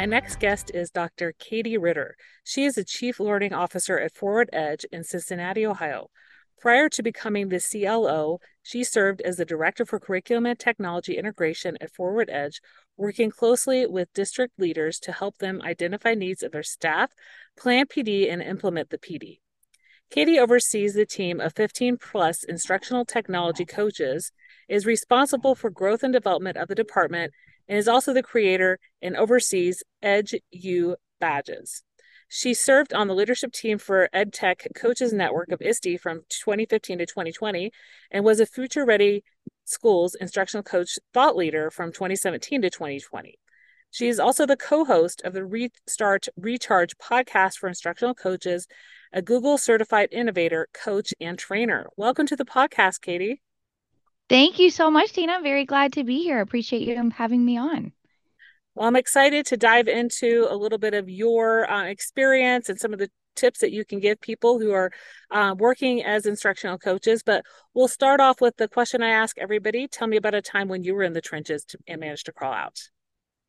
My next guest is Dr. Katie Ritter. She is the Chief Learning Officer at Forward Edge in Cincinnati, Ohio. Prior to becoming the CLO, she served as the Director for Curriculum and Technology Integration at Forward Edge, working closely with district leaders to help them identify needs of their staff, plan PD, and implement the PD. Katie oversees the team of 15 plus instructional technology coaches, is responsible for growth and development of the department, and is also the creator and oversees Edge U badges. She served on the leadership team for EdTech Coaches Network of ISTE from 2015 to 2020 and was a Future Ready Schools instructional coach thought leader from 2017 to 2020. She is also the co host of the Restart Recharge podcast for instructional coaches, a Google certified innovator, coach, and trainer. Welcome to the podcast, Katie. Thank you so much, Tina. I'm very glad to be here. Appreciate you having me on. Well, I'm excited to dive into a little bit of your uh, experience and some of the tips that you can give people who are uh, working as instructional coaches. But we'll start off with the question I ask everybody Tell me about a time when you were in the trenches to, and managed to crawl out.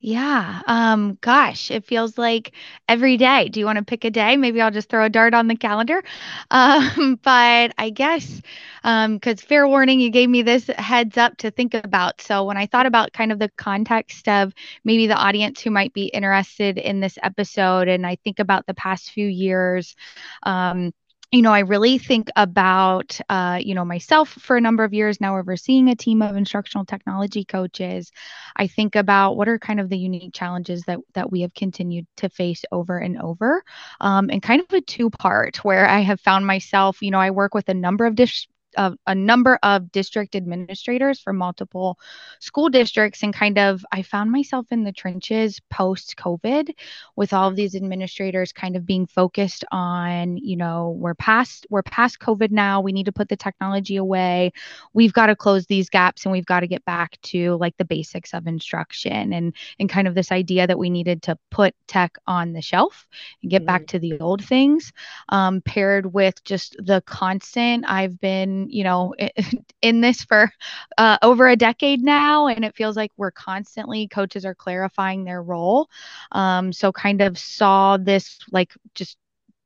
Yeah. Um, gosh, it feels like every day. Do you want to pick a day? Maybe I'll just throw a dart on the calendar. Um, but I guess um, because fair warning, you gave me this heads up to think about. So when I thought about kind of the context of maybe the audience who might be interested in this episode, and I think about the past few years, um, you know, I really think about, uh, you know, myself for a number of years now overseeing a team of instructional technology coaches. I think about what are kind of the unique challenges that that we have continued to face over and over, um, and kind of a two part where I have found myself, you know, I work with a number of dis- a, a number of district administrators for multiple school districts and kind of I found myself in the trenches post COVID with all of these administrators kind of being focused on, you know, we're past we're past COVID now. We need to put the technology away. We've got to close these gaps and we've got to get back to like the basics of instruction and and kind of this idea that we needed to put tech on the shelf and get mm-hmm. back to the old things um, paired with just the constant I've been you know in this for uh, over a decade now and it feels like we're constantly coaches are clarifying their role. Um, so kind of saw this like just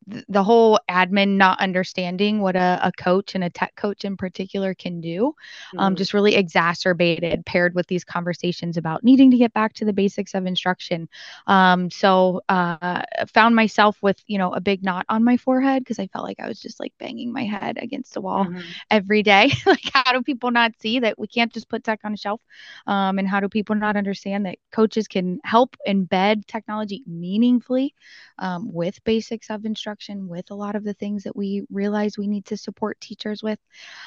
the whole admin not understanding what a, a, coach and a tech coach in particular can do um, mm-hmm. just really exacerbated paired with these conversations about needing to get back to the basics of instruction um, so uh, found myself with you know a big knot on my forehead because i felt like i was just like banging my head against the wall mm-hmm. every day like how do people not see that we can't just put tech on a shelf um, and how do people not understand that coaches can help embed technology meaningfully um, with basics of instruction instruction with a lot of the things that we realize we need to support teachers with.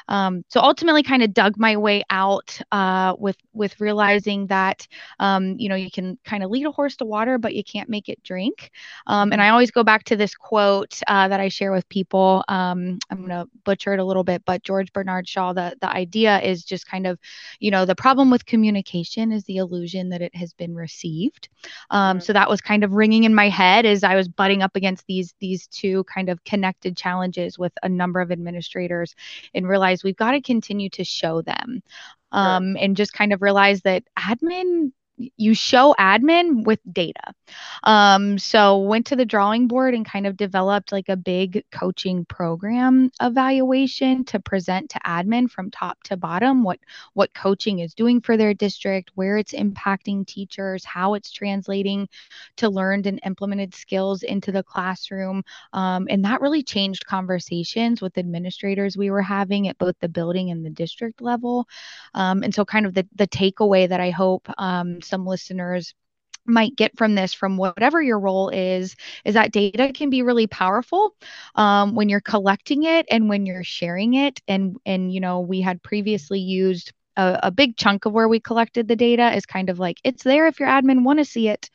Um, so ultimately, kind of dug my way out uh, with with realizing that um, you know you can kind of lead a horse to water, but you can't make it drink. Um, and I always go back to this quote uh, that I share with people. Um, I'm going to butcher it a little bit, but George Bernard Shaw. The the idea is just kind of you know the problem with communication is the illusion that it has been received. Um, mm-hmm. So that was kind of ringing in my head as I was butting up against these these two kind of connected challenges with a number of administrators and realize we've got to continue to show them um, and just kind of realize that admin you show admin with data. Um, so went to the drawing board and kind of developed like a big coaching program evaluation to present to admin from top to bottom what what coaching is doing for their district, where it's impacting teachers, how it's translating to learned and implemented skills into the classroom. Um, and that really changed conversations with administrators we were having at both the building and the district level. Um, and so kind of the the takeaway that I hope um, some listeners might get from this from whatever your role is is that data can be really powerful um, when you're collecting it and when you're sharing it. And and you know we had previously used a, a big chunk of where we collected the data is kind of like it's there if your admin want to see it.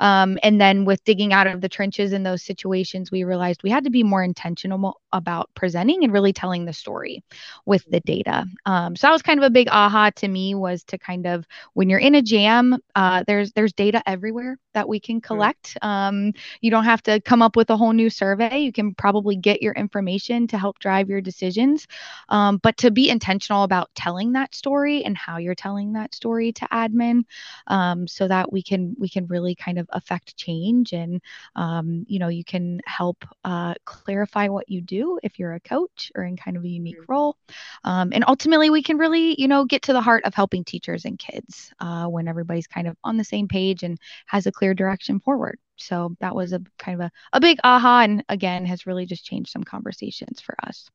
Um, and then with digging out of the trenches in those situations, we realized we had to be more intentional about presenting and really telling the story with the data. Um, so that was kind of a big aha to me was to kind of when you're in a jam, uh, there's there's data everywhere that we can collect. Um, you don't have to come up with a whole new survey. You can probably get your information to help drive your decisions. Um, but to be intentional about telling that story and how you're telling that story to admin, um, so that we can we can really kind of affect change and um, you know you can help uh, clarify what you do if you're a coach or in kind of a unique mm-hmm. role, um, and ultimately we can really you know get to the heart of helping teachers and kids uh, when everybody's kind of on the same page and has a clear direction forward. So that was a kind of a, a big aha and again has really just changed some conversations for us.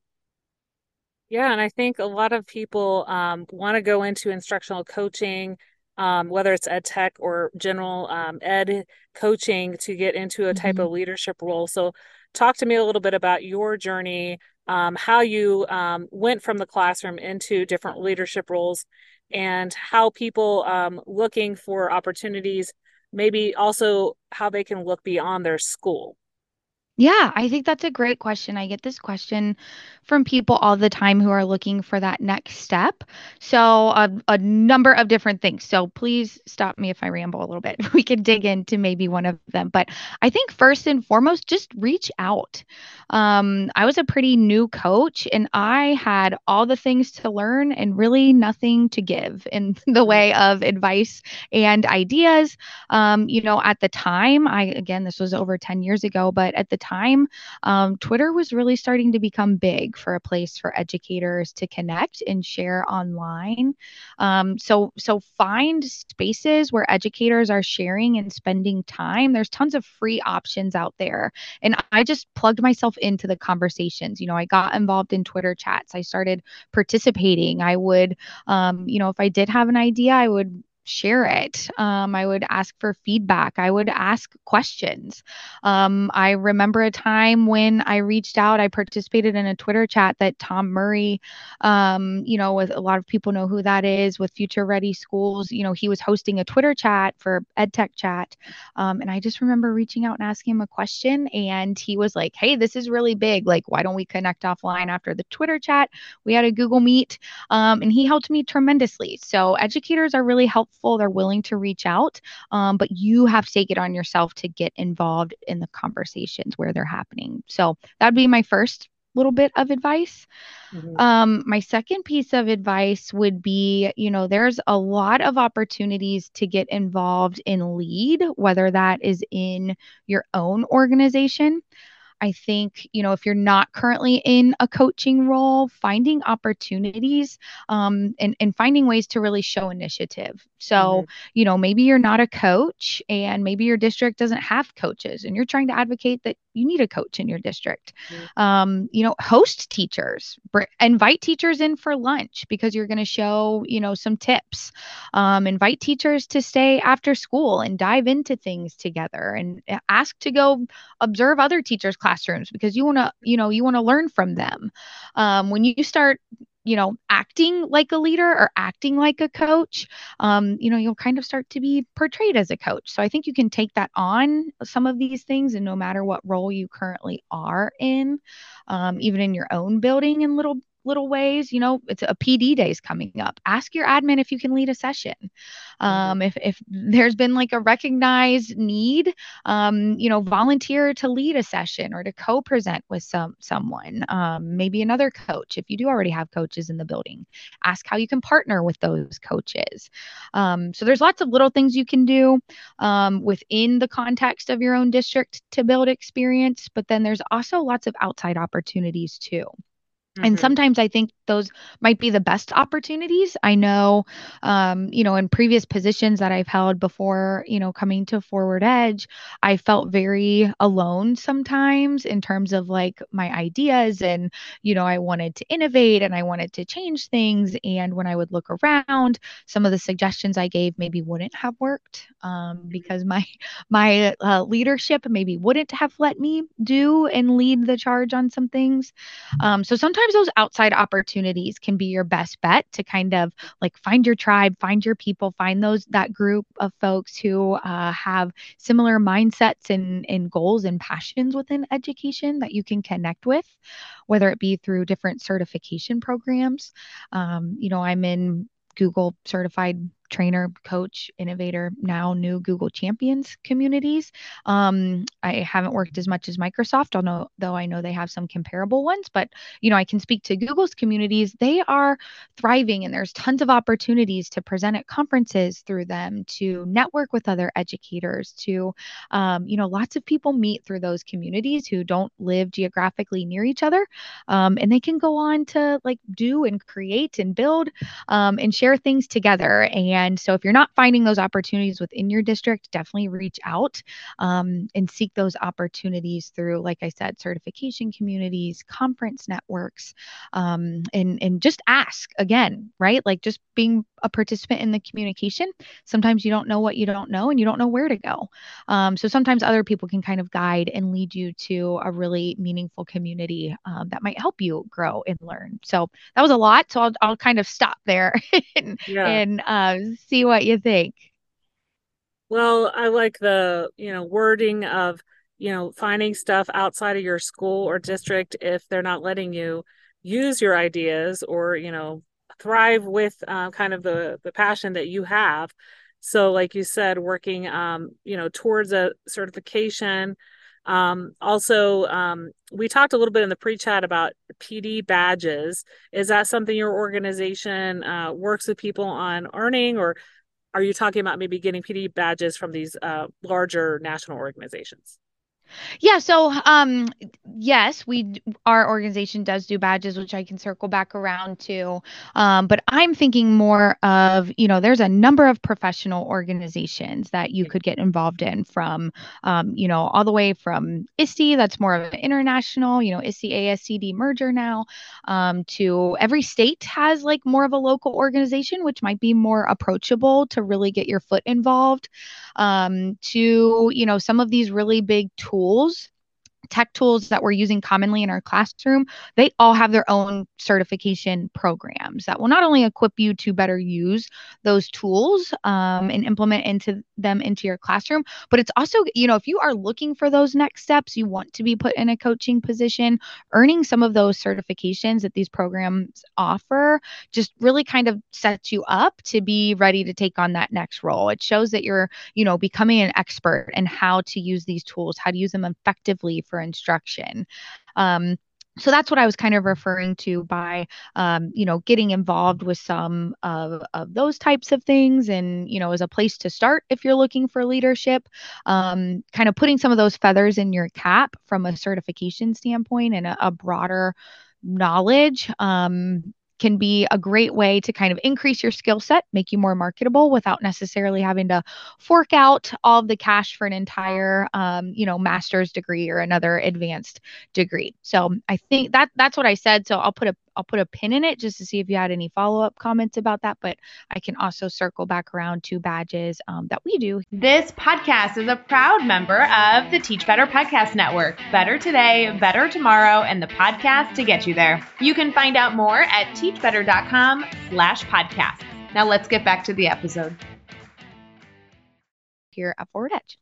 Yeah, and I think a lot of people um, want to go into instructional coaching, um, whether it's ed tech or general um, ed coaching, to get into a type mm-hmm. of leadership role. So, talk to me a little bit about your journey, um, how you um, went from the classroom into different leadership roles, and how people um, looking for opportunities, maybe also how they can look beyond their school. Yeah, I think that's a great question. I get this question from people all the time who are looking for that next step. So, a, a number of different things. So, please stop me if I ramble a little bit. We can dig into maybe one of them. But I think first and foremost, just reach out. Um, I was a pretty new coach and I had all the things to learn and really nothing to give in the way of advice and ideas. Um, you know, at the time, I, again, this was over 10 years ago, but at the time, um, Twitter was really starting to become big for a place for educators to connect and share online. Um, so, so find spaces where educators are sharing and spending time. There's tons of free options out there, and I just plugged myself into the conversations. You know, I got involved in Twitter chats. I started participating. I would, um, you know, if I did have an idea, I would share it. Um, I would ask for feedback. I would ask questions. Um, I remember a time when I reached out, I participated in a Twitter chat that Tom Murray, um, you know, with a lot of people know who that is with Future Ready Schools. You know, he was hosting a Twitter chat for EdTech Chat. Um, and I just remember reaching out and asking him a question. And he was like, hey, this is really big. Like, why don't we connect offline after the Twitter chat? We had a Google Meet. Um, and he helped me tremendously. So educators are really helpful helpful, they're willing to reach out, um, but you have to take it on yourself to get involved in the conversations where they're happening. So that'd be my first little bit of advice. Mm-hmm. Um, my second piece of advice would be you know, there's a lot of opportunities to get involved in lead, whether that is in your own organization. I think, you know, if you're not currently in a coaching role, finding opportunities um, and, and finding ways to really show initiative. So, mm-hmm. you know, maybe you're not a coach and maybe your district doesn't have coaches and you're trying to advocate that you need a coach in your district. Mm-hmm. Um, you know, host teachers, br- invite teachers in for lunch because you're going to show, you know, some tips. Um, invite teachers to stay after school and dive into things together and ask to go observe other teachers' classrooms because you want to, you know, you want to learn from them. Um, when you start you know, acting like a leader or acting like a coach, um, you know, you'll kind of start to be portrayed as a coach. So I think you can take that on some of these things, and no matter what role you currently are in, um, even in your own building in little little ways. You know, it's a PD day is coming up. Ask your admin if you can lead a session. Mm-hmm. Um, if if there's been like a recognized need, um, you know, volunteer to lead a session or to co-present with some someone. Um, maybe another coach if you do already have coaches in the building. Ask how you can partner with those coaches. Um, so there's lots of little things you can do um, within the context of your own district to build experience, but then there's also lots of outside opportunities too. Mm-hmm. And sometimes I think those might be the best opportunities. I know, um, you know, in previous positions that I've held before, you know, coming to Forward Edge, I felt very alone sometimes in terms of like my ideas and, you know, I wanted to innovate and I wanted to change things. And when I would look around, some of the suggestions I gave maybe wouldn't have worked um, mm-hmm. because my my uh, leadership maybe wouldn't have let me do and lead the charge on some things. Um, so sometimes sometimes those outside opportunities can be your best bet to kind of like find your tribe, find your people, find those that group of folks who uh, have similar mindsets and, and goals and passions within education that you can connect with, whether it be through different certification programs. Um, you know, I'm in Google certified trainer, coach, innovator, now new Google champions communities. Um, I haven't worked as much as Microsoft, although though I know they have some comparable ones. But you know, I can speak to Google's communities. They are thriving, and there's tons of opportunities to present at conferences through them, to network with other educators, to um, you know, lots of people meet through those communities who don't live geographically near each other, um, and they can go on to like do and create and build um, and share things together and and so if you're not finding those opportunities within your district, definitely reach out um, and seek those opportunities through, like I said, certification communities, conference networks, um, and, and just ask again, right? Like just being a participant in the communication. Sometimes you don't know what you don't know and you don't know where to go. Um, so sometimes other people can kind of guide and lead you to a really meaningful community um, that might help you grow and learn. So that was a lot. So I'll, I'll kind of stop there and, yeah. and uh, see what you think. Well, I like the, you know, wording of, you know, finding stuff outside of your school or district if they're not letting you use your ideas or, you know, thrive with uh, kind of the the passion that you have. So, like you said, working, um, you know, towards a certification. Um, also, um, we talked a little bit in the pre-chat about PD badges. Is that something your organization uh, works with people on earning, or are you talking about maybe getting PD badges from these uh, larger national organizations? Yeah, so um yes, we our organization does do badges which I can circle back around to. Um but I'm thinking more of, you know, there's a number of professional organizations that you could get involved in from um you know, all the way from ISTE that's more of an international, you know, ISTE ASCD merger now, um to every state has like more of a local organization which might be more approachable to really get your foot involved. Um to, you know, some of these really big tools tools tech tools that we're using commonly in our classroom, they all have their own certification programs that will not only equip you to better use those tools um, and implement into them into your classroom, but it's also, you know, if you are looking for those next steps, you want to be put in a coaching position, earning some of those certifications that these programs offer just really kind of sets you up to be ready to take on that next role. It shows that you're, you know, becoming an expert in how to use these tools, how to use them effectively for instruction. Um, so that's what I was kind of referring to by, um, you know, getting involved with some of, of those types of things and, you know, as a place to start if you're looking for leadership, um, kind of putting some of those feathers in your cap from a certification standpoint and a, a broader knowledge um, can be a great way to kind of increase your skill set, make you more marketable without necessarily having to fork out all of the cash for an entire, um, you know, master's degree or another advanced degree. So I think that that's what I said. So I'll put a I'll put a pin in it just to see if you had any follow up comments about that. But I can also circle back around to badges um, that we do. This podcast is a proud member of the Teach Better Podcast Network. Better today, better tomorrow, and the podcast to get you there. You can find out more at teachbetter.com slash podcast. Now let's get back to the episode. Here at Forward Edge.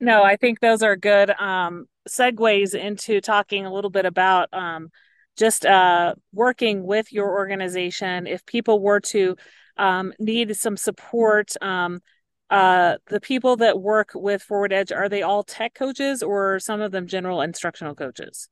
No, I think those are good um, segues into talking a little bit about um, just uh, working with your organization if people were to um, need some support um, uh, the people that work with forward edge are they all tech coaches or some of them general instructional coaches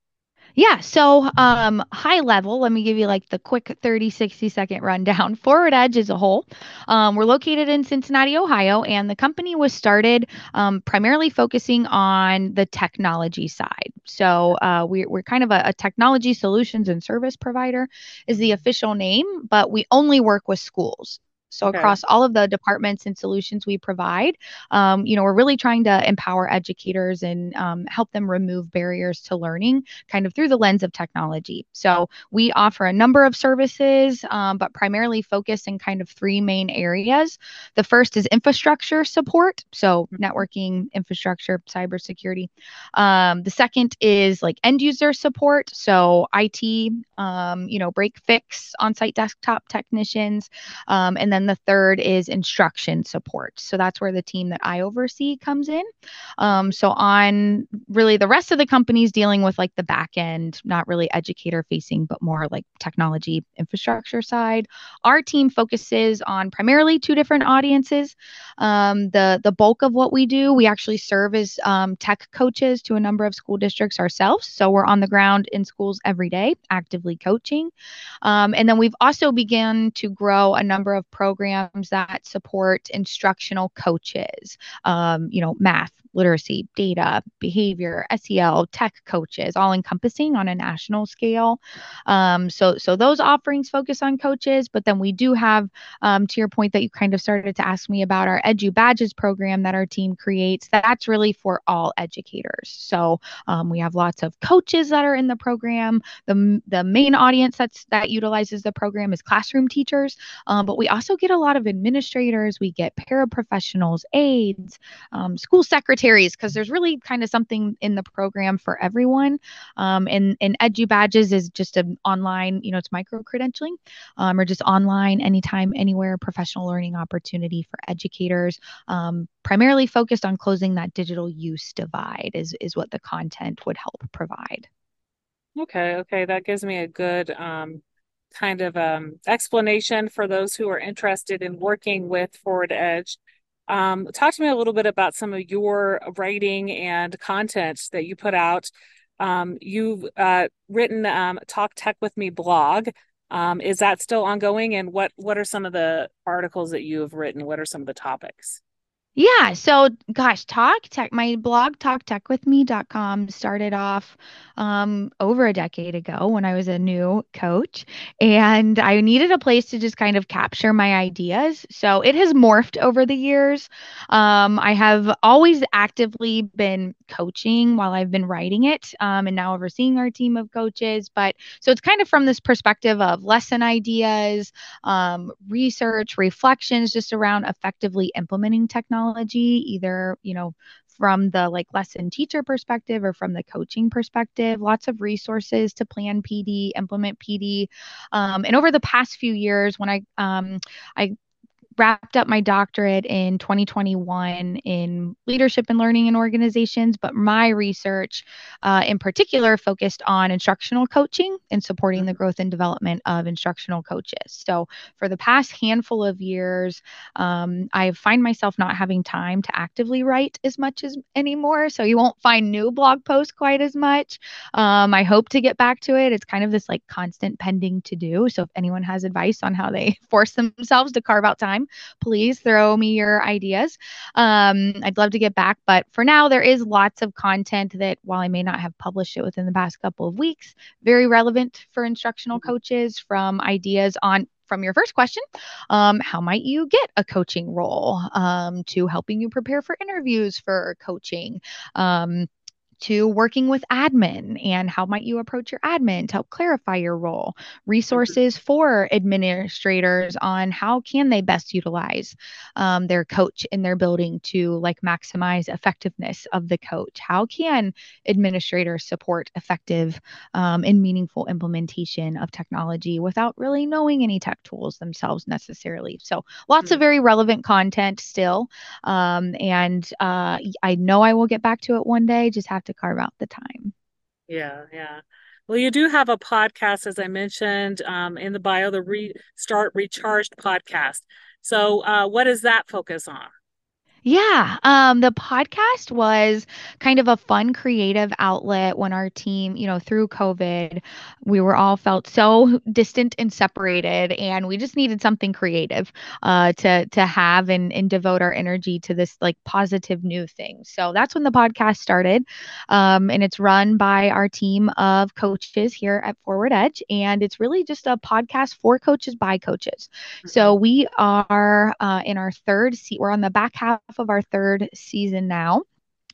yeah. So, um, high level, let me give you like the quick 30, 60 second rundown. Forward Edge as a whole, um, we're located in Cincinnati, Ohio, and the company was started um, primarily focusing on the technology side. So, uh, we, we're kind of a, a technology solutions and service provider, is the official name, but we only work with schools. So okay. across all of the departments and solutions we provide, um, you know, we're really trying to empower educators and um, help them remove barriers to learning kind of through the lens of technology. So we offer a number of services, um, but primarily focus in kind of three main areas. The first is infrastructure support. So mm-hmm. networking, infrastructure, cybersecurity. Um, the second is like end user support. So IT, um, you know, break fix on site desktop technicians. Um, and then the third is instruction support. So that's where the team that I oversee comes in. Um, so on really the rest of the companies dealing with like the back end, not really educator facing, but more like technology infrastructure side. Our team focuses on primarily two different audiences. Um, the the bulk of what we do, we actually serve as um, tech coaches to a number of school districts ourselves. So we're on the ground in schools every day, actively coaching. Um, and then we've also begun to grow a number of programs that support instructional coaches, um, you know, math, literacy, data, behavior, SEL, tech coaches, all encompassing on a national scale. Um, so, so those offerings focus on coaches, but then we do have, um, to your point that you kind of started to ask me about our Edge U Badges program that our team creates. That's really for all educators. So um, we have lots of coaches that are in the program. The, the main audience that's that utilizes the program is classroom teachers, um, but we also get a lot of administrators. We get paraprofessionals, aides, um, school secretaries because there's really kind of something in the program for everyone. Um, and, and Edge U Badges is just an online, you know, it's micro credentialing um, or just online, anytime, anywhere professional learning opportunity for educators, um, primarily focused on closing that digital use divide, is, is what the content would help provide. Okay, okay, that gives me a good um, kind of um, explanation for those who are interested in working with Forward Edge. Um, talk to me a little bit about some of your writing and content that you put out. Um, you've uh, written um, Talk Tech with Me blog. Um, is that still ongoing? And what what are some of the articles that you have written? What are some of the topics? Yeah. So, gosh, Talk Tech, my blog, talktechwithme.com, started off um, over a decade ago when I was a new coach. And I needed a place to just kind of capture my ideas. So, it has morphed over the years. Um, I have always actively been coaching while I've been writing it um, and now overseeing our team of coaches. But so it's kind of from this perspective of lesson ideas, um, research, reflections just around effectively implementing technology technology, either, you know, from the like lesson teacher perspective or from the coaching perspective. Lots of resources to plan pd implement pd um, and over the past few years when i um, i wrapped up my doctorate in 2021 in leadership and learning in organizations, but my research uh, in particular focused on instructional coaching and supporting the mm-hmm. growth and development of instructional coaches. So for the past handful of years, um, I find myself not having time to actively write as much as anymore. So you won't find new blog posts quite as much. Um, I hope to get back to it. It's kind of this like constant pending to do. So if anyone has advice on how they force themselves to carve out time, time, please throw me your ideas. Um, I'd love to get back, but for now, there is lots of content that, while I may not have published it within the past couple of weeks, very relevant for instructional mm-hmm. coaches from ideas on from your first question um, how might you get a coaching role um, to helping you prepare for interviews for coaching um, to working with admin and how might you approach your admin to help clarify your role? Resources for administrators on how can they best utilize um, their coach in their building to like maximize effectiveness of the coach? How can administrators support effective um, and meaningful implementation of technology without really knowing any tech tools themselves necessarily? So lots mm-hmm. of very relevant content still um, and uh, i know i will get back to it one day just have to to carve out the time. Yeah, yeah. Well, you do have a podcast, as I mentioned um, in the bio, the Restart Recharged podcast. So, uh, what does that focus on? Yeah, um, the podcast was kind of a fun creative outlet when our team, you know, through COVID, we were all felt so distant and separated, and we just needed something creative uh, to to have and and devote our energy to this like positive new thing. So that's when the podcast started, um, and it's run by our team of coaches here at Forward Edge, and it's really just a podcast for coaches by coaches. So we are uh, in our third seat. We're on the back half of our third season now.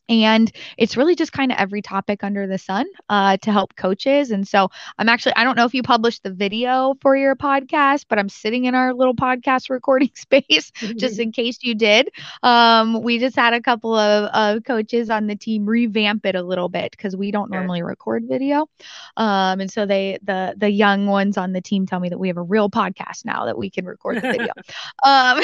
And it's really just kind of every topic under the sun uh, to help coaches. And so I'm actually, I don't know if you published the video for your podcast, but I'm sitting in our little podcast recording space just in case you did. Um, we just had a couple of, of coaches on the team revamp it a little bit because we don't normally record video. Um, and so they, the, the young ones on the team tell me that we have a real podcast now that we can record the video. um,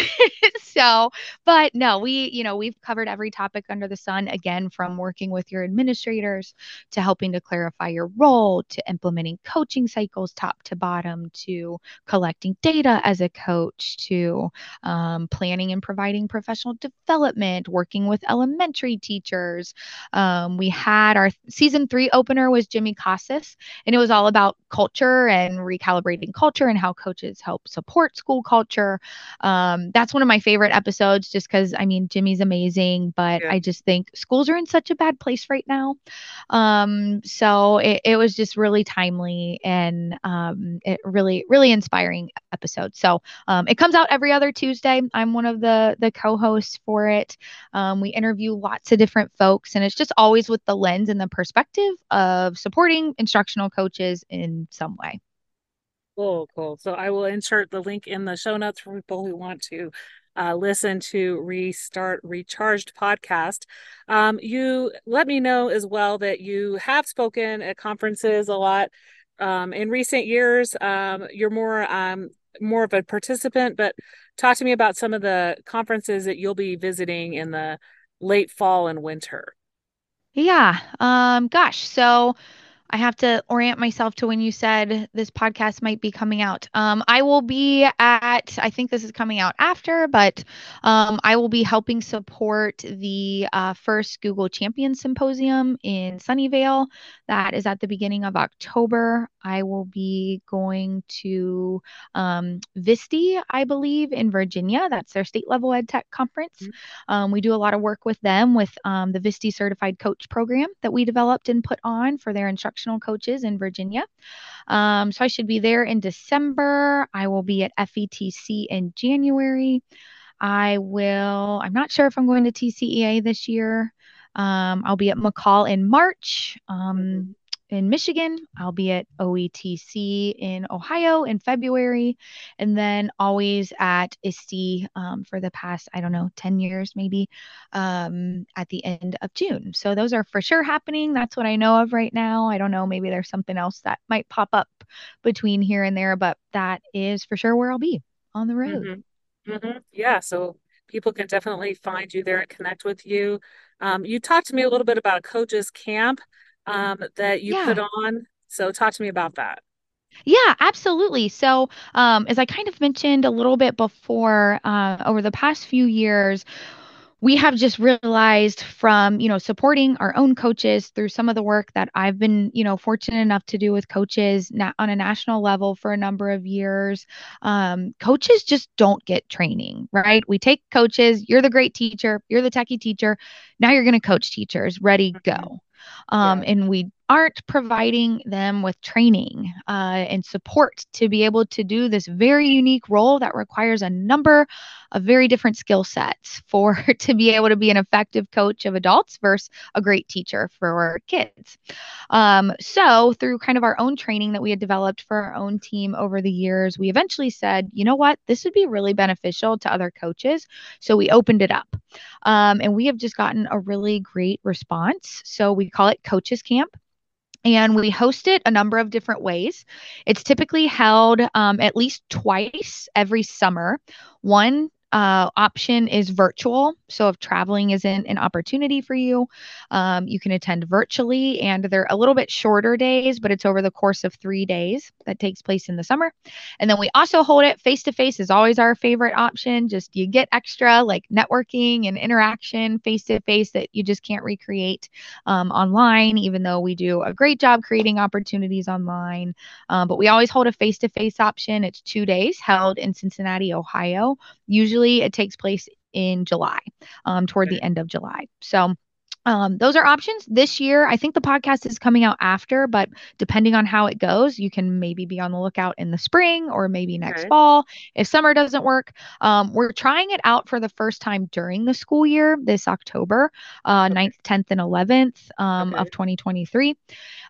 so, but no, we, you know, we've covered every topic under the sun again from working with your administrators to helping to clarify your role to implementing coaching cycles top to bottom to collecting data as a coach to um, planning and providing professional development, working with elementary teachers. Um, we had our season three opener was Jimmy Casas, and it was all about culture and recalibrating culture and how coaches help support school culture. Um, that's one of my favorite episodes just because I mean, Jimmy's amazing, but Yeah. I just think schools are in such a bad place right now. Um, so it, it was just really timely and um, it really, really inspiring episode. So um, it comes out every other Tuesday. I'm one of the the co-hosts for it. Um, we interview lots of different folks, and it's just always with the lens and the perspective of supporting instructional coaches in some way. Cool, cool. So I will insert the link in the show notes for people who want to uh, listen to Restart Recharged podcast. Um, you let me know as well that you have spoken at conferences a lot um, in recent years. Um, you're more um, more of a participant, but talk to me about some of the conferences that you'll be visiting in the late fall and winter. Yeah. Um, gosh. So I have to orient myself to when you said this podcast might be coming out. Um, I will be at, I think this is coming out after, but um, I will be helping support the uh, first Google Champion Symposium in Sunnyvale. That is at the beginning of October. I will be going to um, VSTE, I believe, in Virginia. That's their state level ed tech conference. Um, we do a lot of work with them with um, the VSTE Certified Coach program that we developed and put on for their instructional coaches in Virginia. Um, so I should be there in December. I will be at FETC in January. I will, I'm not sure if I'm going to TCEA this year. Um, I'll be at MACUL in March. Um, in Michigan. I'll be at OETC in Ohio in February, and then always at ISTE um, for the past, I don't know, 10 years maybe um, at the end of June. So those are for sure happening. That's what I know of right now. I don't know, maybe there's something else that might pop up between here and there, but that is for sure where I'll be on the road. Mhm. Mhm. Yeah, so people can definitely find you there and connect with you. Um, you talked to me a little bit about a coaches camp um, that you put on. So talk to me about that. Yeah, absolutely. So, um, as I kind of mentioned a little bit before, uh, over the past few years, we have just realized from, you know, supporting our own coaches through some of the work that I've been, you know, fortunate enough to do with coaches na- on a national level for a number of years. Um, coaches just don't get training, right? We take coaches, you're the great teacher, you're the techie teacher. Now you're going to coach teachers, ready, go. Um, Yeah. and we aren't providing them with training uh, and support to be able to do this very unique role that requires a number of very different skill sets for to be able to be an effective coach of adults versus a great teacher for kids. Um, so through kind of our own training that we had developed for our own team over the years, we eventually said, you know what, this would be really beneficial to other coaches. So we opened it up. Um, and we have just gotten a really great response. So we call it Coaches Camp. And we host it a number of different ways. It's typically held um, at least twice every summer. One uh, option is virtual. So if traveling isn't an opportunity for you, um, you can attend virtually, and they're a little bit shorter days, but it's over the course of three days that takes place in the summer. And then we also hold it face to face is always our favorite option. Just you get extra like networking and interaction face to face that you just can't recreate um, online, even though we do a great job creating opportunities online. Um, but we always hold a face to face option. It's two days held in Cincinnati, Ohio. Usually it takes place in July, um, toward the end of July. So um, those are options this year. I think the podcast is coming out after, but depending on how it goes, you can maybe be on the lookout in the spring or maybe next okay. fall if summer doesn't work. Um, we're trying it out for the first time during the school year this October, uh, okay. 9th, 10th, and 11th um, okay. of 2023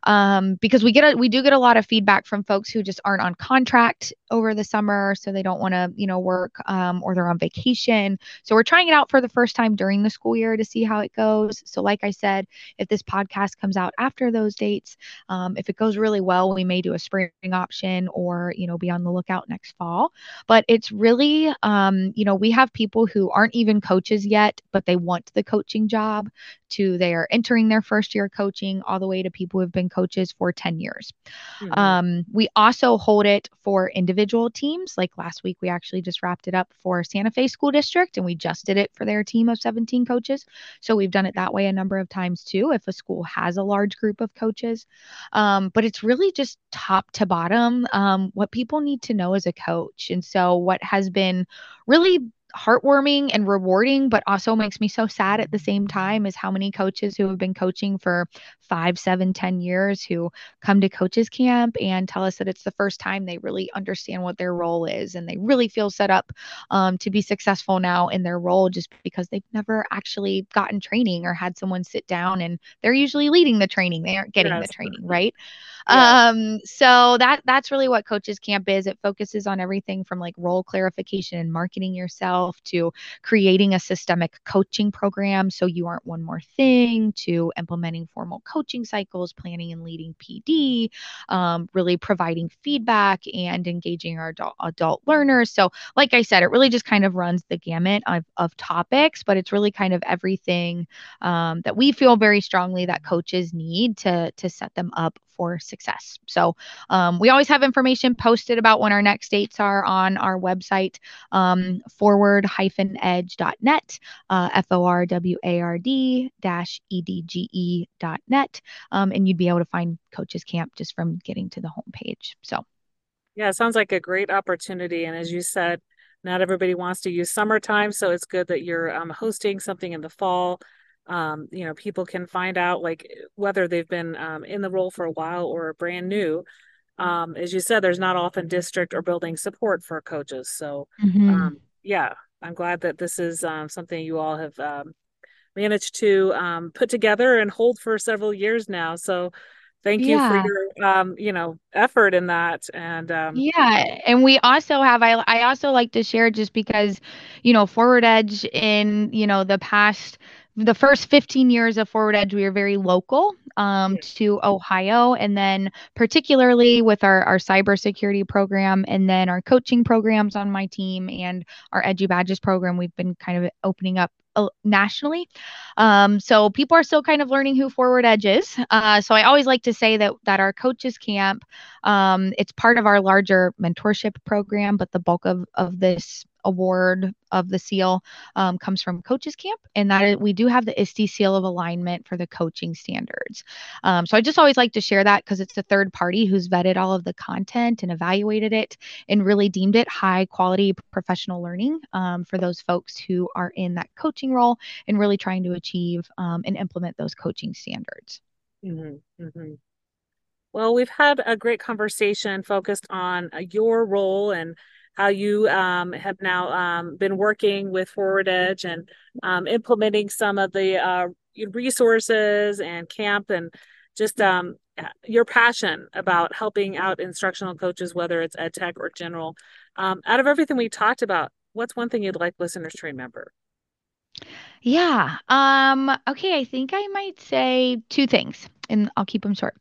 um, because we get a, we do get a lot of feedback from folks who just aren't on contract over the summer, so they don't want to you know work um, or they're on vacation. So we're trying it out for the first time during the school year to see how it goes. So like I said, if this podcast comes out after those dates, um, if it goes really well, we may do a spring option or you know be on the lookout next fall. But it's really um, you know we have people who aren't even coaches yet, but they want the coaching job to they are entering their first year coaching all the way to people who have been coaches for 10 years. Mm-hmm. Um, we also hold it for individual teams. Like last week, we actually just wrapped it up for Santa Fe School District and we just did it for their team of 17 coaches. So we've done it that way a number of times too, if a school has a large group of coaches. Um, but it's really just top to bottom um, what people need to know as a coach. And so, what has been really heartwarming and rewarding, but also makes me so sad at the same time is how many coaches who have been coaching for five, seven, ten years who come to coaches camp and tell us that it's the first time they really understand what their role is and they really feel set up um, to be successful now in their role just because they've never actually gotten training or had someone sit down and they're usually leading the training. They aren't getting yes. the training, right? Yeah. Um, so that that's really what coaches camp is. It focuses on everything from like role clarification and marketing yourself to creating a systemic coaching program so you aren't one more thing to implementing formal coaching cycles, planning and leading PD, um, really providing feedback and engaging our adult, adult learners. So, like I said, it really just kind of runs the gamut of, of topics, but it's really kind of everything um, that we feel very strongly that coaches need to to set them up for success. So um, we always have information posted about when our next dates are on our website, um, forward-edge.net, uh, F-O-R-W-A-R-D dash E-D-G-E.net. Um, and you'd be able to find Coaches Camp just from getting to the homepage. So. Yeah, it sounds like a great opportunity. And as you said, not everybody wants to use summertime, so it's good that you're um, hosting something in the fall um, you know people can find out like whether they've been um, in the role for a while or brand new um, as you said there's not often district or building support for coaches so mm-hmm. Um, yeah i'm glad that this is um, something you all have um, managed to put together and hold for several years now so thank you yeah. for your um, you know effort in that and um, yeah and we also have I, I also like to share just because you know forward edge in you know the past the first 15 years of Forward Edge, we were very local um, to Ohio. And then, particularly with our, our cybersecurity program and then our coaching programs on my team and our Edge U Badges program, we've been kind of opening up uh, nationally. Um, so people are still kind of learning who Forward Edge is. Uh, so I always like to say that that our coaches camp, um, it's part of our larger mentorship program, but the bulk of of this award of the seal um, comes from coaches camp and that is, we do have the ISTE seal of alignment for the coaching standards um, so i just always like to share that because it's a third party who's vetted all of the content and evaluated it and really deemed it high quality professional learning um, for those folks who are in that coaching role and really trying to achieve um, and implement those coaching standards mm-hmm, mm-hmm. Well, we've had a great conversation focused on uh, your role and how you um, have now um, been working with Forward Edge and um, implementing some of the uh, resources and camp and just um, your passion about helping out instructional coaches, whether it's ed tech or general. Um, out of everything we talked about, what's one thing you'd like listeners to remember? Yeah. Um, okay, I think I might say two things. And I'll keep them short.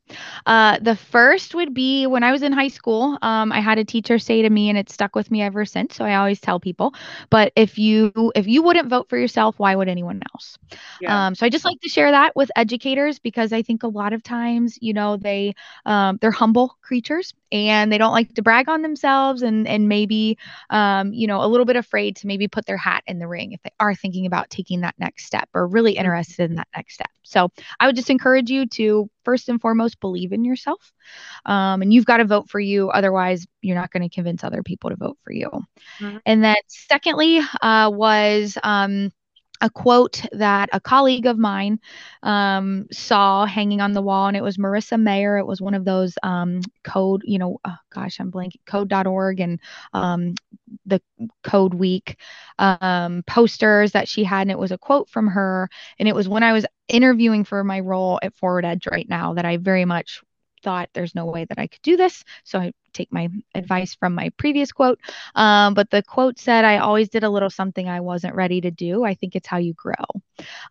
Uh, the first would be when I was in high school. Um, I had a teacher say to me, and it stuck with me ever since. So I always tell people, but if you if you wouldn't vote for yourself, why would anyone else? Yeah. Um, so I just like to share that with educators because I think a lot of times, you know, they um, they're humble creatures and they don't like to brag on themselves and and maybe um, you know a little bit afraid to maybe put their hat in the ring if they are thinking about taking that next step or really mm-hmm. interested in that next step. So I would just encourage you to first and foremost believe in yourself, um, and you've got to vote for you. Otherwise, you're not going to convince other people to vote for you. Mm-hmm. And then secondly uh, was um, a quote that a colleague of mine um, saw hanging on the wall, and it was Marissa Mayer. It was one of those um, code, you know, oh, gosh, I'm blanking, code.org and um, the Code Week um, posters that she had, and it was a quote from her. And it was when I was interviewing for my role at Forward Edge right now that I very much thought there's no way that I could do this. So I take my advice from my previous quote. Um, but the quote said, I always did a little something I wasn't ready to do. I think it's how you grow.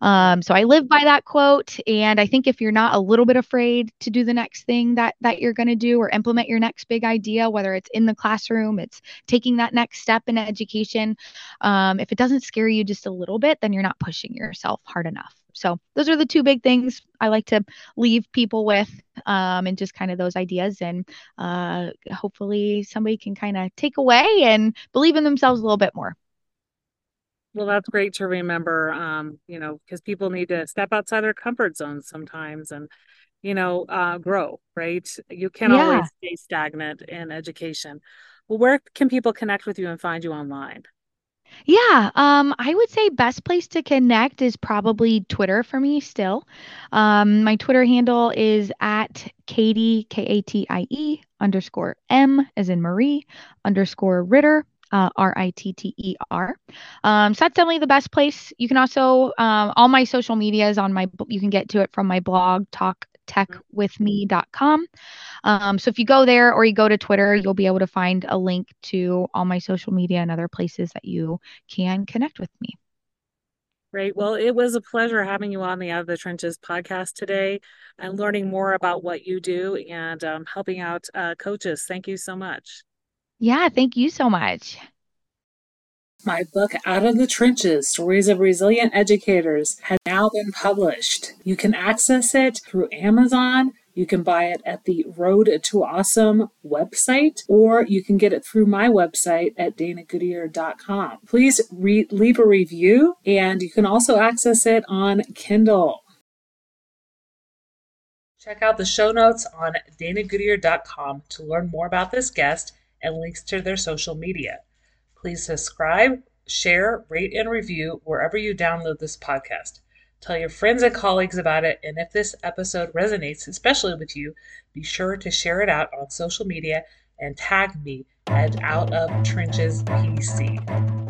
Um, so I live by that quote. And I think if you're not a little bit afraid to do the next thing that, that you're going to do or implement your next big idea, whether it's in the classroom, it's taking that next step in education, um, if it doesn't scare you just a little bit, then you're not pushing yourself hard enough. So those are the two big things I like to leave people with, um, and just kind of those ideas, and uh, hopefully somebody can kind of take away and believe in themselves a little bit more. Well, that's great to remember, um, you know, because people need to step outside their comfort zones sometimes and, you know, uh, grow, right? You can't yeah. always stay stagnant in education. Well, where can people connect with you and find you online? Yeah, um, I would say best place to connect is probably Twitter for me still. Um, my Twitter handle is at Katie K A T I E underscore M as in Marie underscore Ritter. Uh, R I T T E R. Um, so that's definitely the best place. You can also um, all my social media is on my. You can get to it from my blog, Talk techwithme.com. Um, so if you go there or you go to Twitter, you'll be able to find a link to all my social media and other places that you can connect with me. Great. Well, it was a pleasure having you on the Out of the Trenches podcast today and learning more about what you do and um, helping out uh, coaches. Thank you so much. Yeah, thank you so much. My book, Out of the Trenches Stories of Resilient Educators, has now been published. You can access it through Amazon. You can buy it at the Road to Awesome website, or you can get it through my website at danagoodier.com. Please re- leave a review, and you can also access it on Kindle. Check out the show notes on danagoodier.com to learn more about this guest and links to their social media. Please subscribe, share, rate, and review wherever you download this podcast. Tell your friends and colleagues about it, and if this episode resonates, especially with you, be sure to share it out on social media and tag me at Out of Trenches PC.